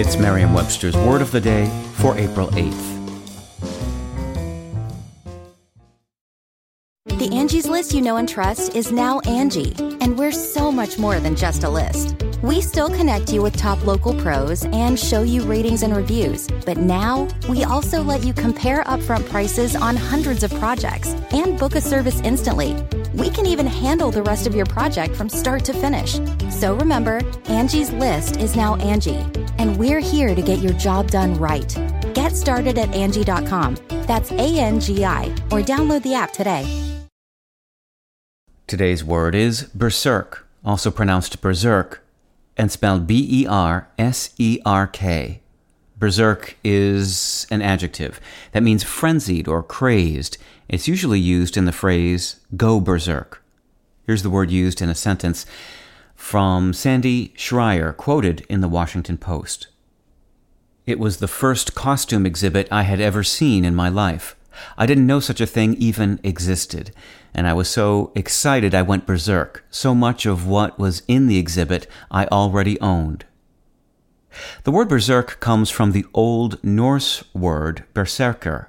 It's Merriam Webster's Word of the Day for April 8th. The Angie's list you know and trust is now Angi, and we're so much more than just a list. We still connect you with top local pros and show you ratings and reviews, but now we also let you compare upfront prices on hundreds of projects and book a service instantly. We can even handle the rest of your project from start to finish. So remember, Angie's list is now Angi, and we're here to get your job done right. Get started at Angi.com. That's A N G I, or download the app today. Today's word is berserk, also pronounced berserk, and spelled B E R S E R K. Berserk is an adjective that means frenzied or crazed. It's usually used in the phrase go berserk. Here's the word used in a sentence from Sandy Schreier, quoted in the Washington Post. It was the first costume exhibit I had ever seen in my life. I didn't know such a thing even existed, and I was so excited I went berserk. So much of what was in the exhibit I already owned. The word berserk comes from the Old Norse word berserker,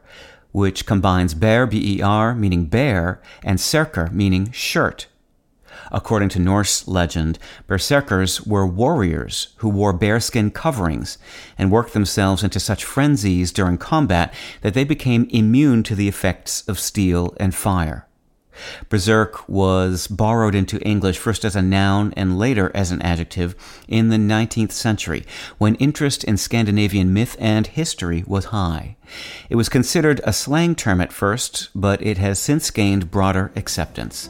which combines bear, B E R, meaning bear, and serker, meaning shirt. According to Norse legend, berserkers were warriors who wore bearskin coverings and worked themselves into such frenzies during combat that they became immune to the effects of steel and fire. Berserk was borrowed into English first as a noun and later as an adjective in the 19th century, when interest in Scandinavian myth and history was high. It was considered a slang term at first, but it has since gained broader acceptance.